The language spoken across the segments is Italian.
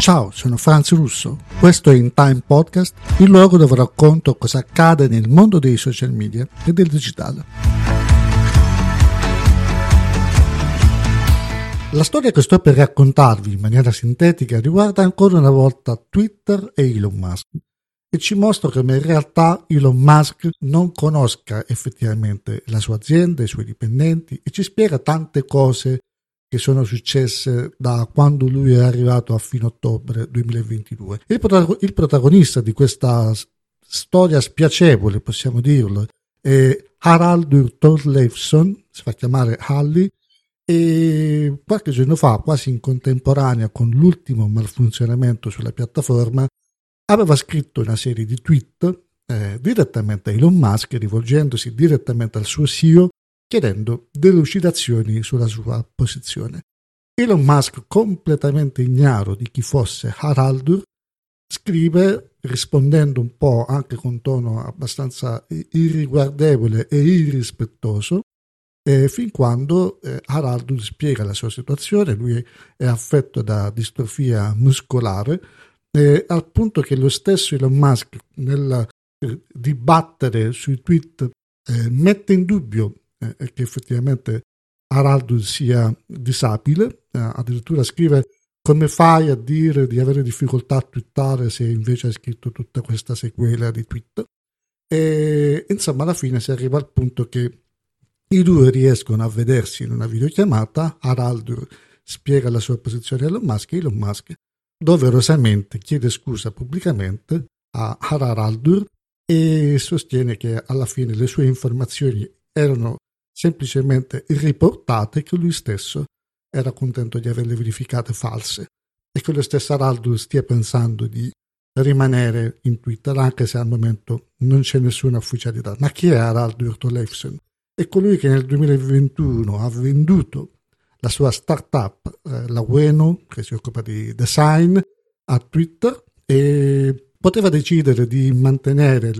Ciao, sono Franz Russo. Questo è In Time Podcast, il luogo dove racconto cosa accade nel mondo dei social media e del digitale. La storia che sto per raccontarvi in maniera sintetica riguarda ancora una volta Twitter e Elon Musk e ci mostra come in realtà Elon Musk non conosca effettivamente la sua azienda, i suoi dipendenti e ci spiega tante cose che sono successe da quando lui è arrivato a fine ottobre 2022. Il, protagon- il protagonista di questa storia spiacevole, possiamo dirlo, è Haraldur Thorleifsson, si fa chiamare Halli, e qualche giorno fa, quasi in contemporanea con l'ultimo malfunzionamento sulla piattaforma, aveva scritto una serie di tweet eh, direttamente a Elon Musk, rivolgendosi direttamente al suo CEO chiedendo delucidazioni sulla sua posizione. Elon Musk, completamente ignaro di chi fosse Haraldur, scrive rispondendo un po' anche con tono abbastanza irriguardevole e irrispettoso, eh, fin quando eh, Haraldur spiega la sua situazione, lui è affetto da distrofia muscolare, eh, al punto che lo stesso Elon Musk nel eh, dibattere sui tweet eh, mette in dubbio eh, che effettivamente Haraldur sia disabile, eh, addirittura scrive come fai a dire di avere difficoltà a twittare se invece hai scritto tutta questa sequela di tweet? E insomma, alla fine si arriva al punto che i due riescono a vedersi in una videochiamata. Haraldur spiega la sua posizione a Elon Musk e Elon Musk doverosamente chiede scusa pubblicamente a Haraldur e sostiene che alla fine le sue informazioni erano semplicemente riportate che lui stesso era contento di averle verificate false e che lo stesso Araldo stia pensando di rimanere in Twitter anche se al momento non c'è nessuna ufficialità. Ma chi è Araldo Urtolefsen? È colui che nel 2021 ha venduto la sua startup, eh, la Ueno, che si occupa di design, a Twitter e poteva decidere di mantenere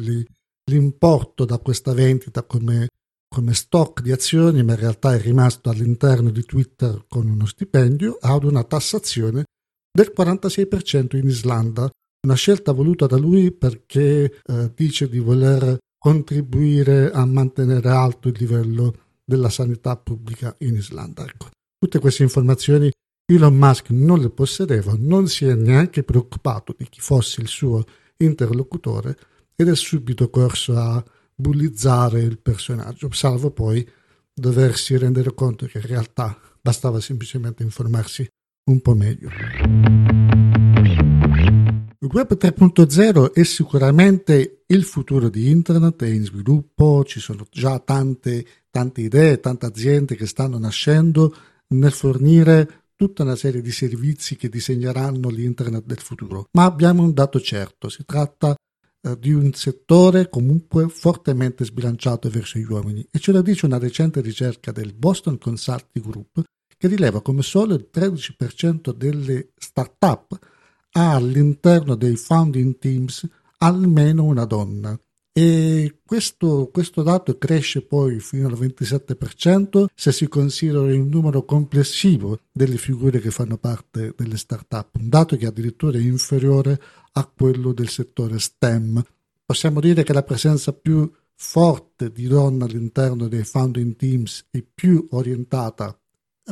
l'importo da questa vendita come come stock di azioni, ma in realtà è rimasto all'interno di Twitter con uno stipendio, ad una tassazione del 46% in Islanda, una scelta voluta da lui perché eh, dice di voler contribuire a mantenere alto il livello della sanità pubblica in Islanda. Ecco. Tutte queste informazioni Elon Musk non le possedeva, non si è neanche preoccupato di chi fosse il suo interlocutore ed è subito corso a bullizzare il personaggio, salvo poi doversi rendere conto che in realtà bastava semplicemente informarsi un po' meglio. Il web 3.0 è sicuramente il futuro di internet, è in sviluppo, ci sono già tante, tante idee, tante aziende che stanno nascendo nel fornire tutta una serie di servizi che disegneranno l'internet del futuro. Ma abbiamo un dato certo, si tratta di un settore comunque fortemente sbilanciato verso gli uomini. E ce lo dice una recente ricerca del Boston Consulting Group che rileva come solo il 13% delle start-up ha all'interno dei founding teams almeno una donna e questo, questo, dato cresce poi fino al 27% se si considera il numero complessivo delle figure che fanno parte delle start-up, un dato che addirittura è inferiore a quello del settore STEM. Possiamo dire che la presenza più forte di donne all'interno dei founding teams è più orientata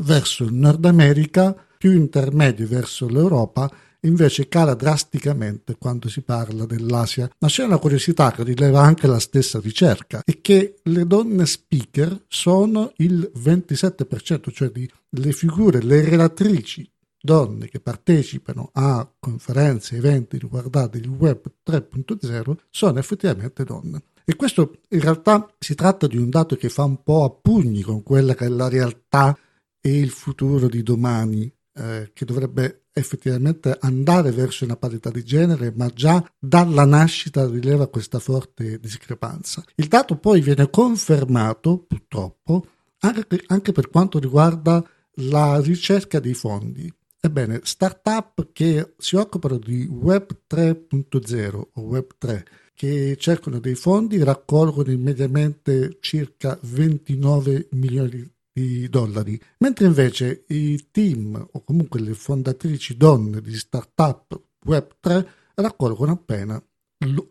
verso il Nord America, più intermedio verso l'Europa invece cala drasticamente quando si parla dell'Asia. Ma c'è una curiosità che rileva anche la stessa ricerca, è che le donne speaker sono il 27%, cioè di, le figure, le relatrici donne che partecipano a conferenze, eventi riguardanti il web 3.0 sono effettivamente donne. E questo in realtà si tratta di un dato che fa un po' a pugni con quella che è la realtà e il futuro di domani, eh, che dovrebbe effettivamente andare verso una parità di genere, ma già dalla nascita rileva questa forte discrepanza. Il dato poi viene confermato, purtroppo, anche, anche per quanto riguarda la ricerca dei fondi. Ebbene, start-up che si occupano di Web 3.0 o Web 3 che cercano dei fondi raccolgono immediatamente circa 29 milioni di dollari, mentre invece i team o comunque le fondatrici donne di startup Web3 raccolgono appena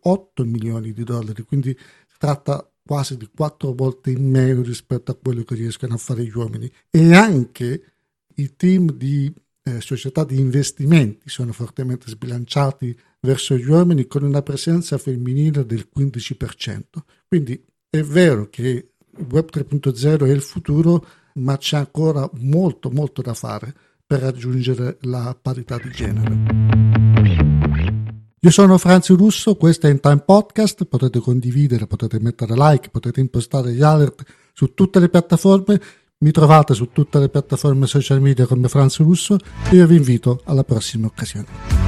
8 milioni di dollari, quindi si tratta quasi di quattro volte in meno rispetto a quello che riescono a fare gli uomini e anche i team di eh, società di investimenti sono fortemente sbilanciati verso gli uomini con una presenza femminile del 15%. Quindi è vero che Web 3.0 è il futuro, ma c'è ancora molto molto da fare per raggiungere la parità di genere. Io sono Franzi Russo, questo è In Time Podcast, potete condividere, potete mettere like, potete impostare gli alert su tutte le piattaforme, mi trovate su tutte le piattaforme social media come Franzi Russo e io vi invito alla prossima occasione.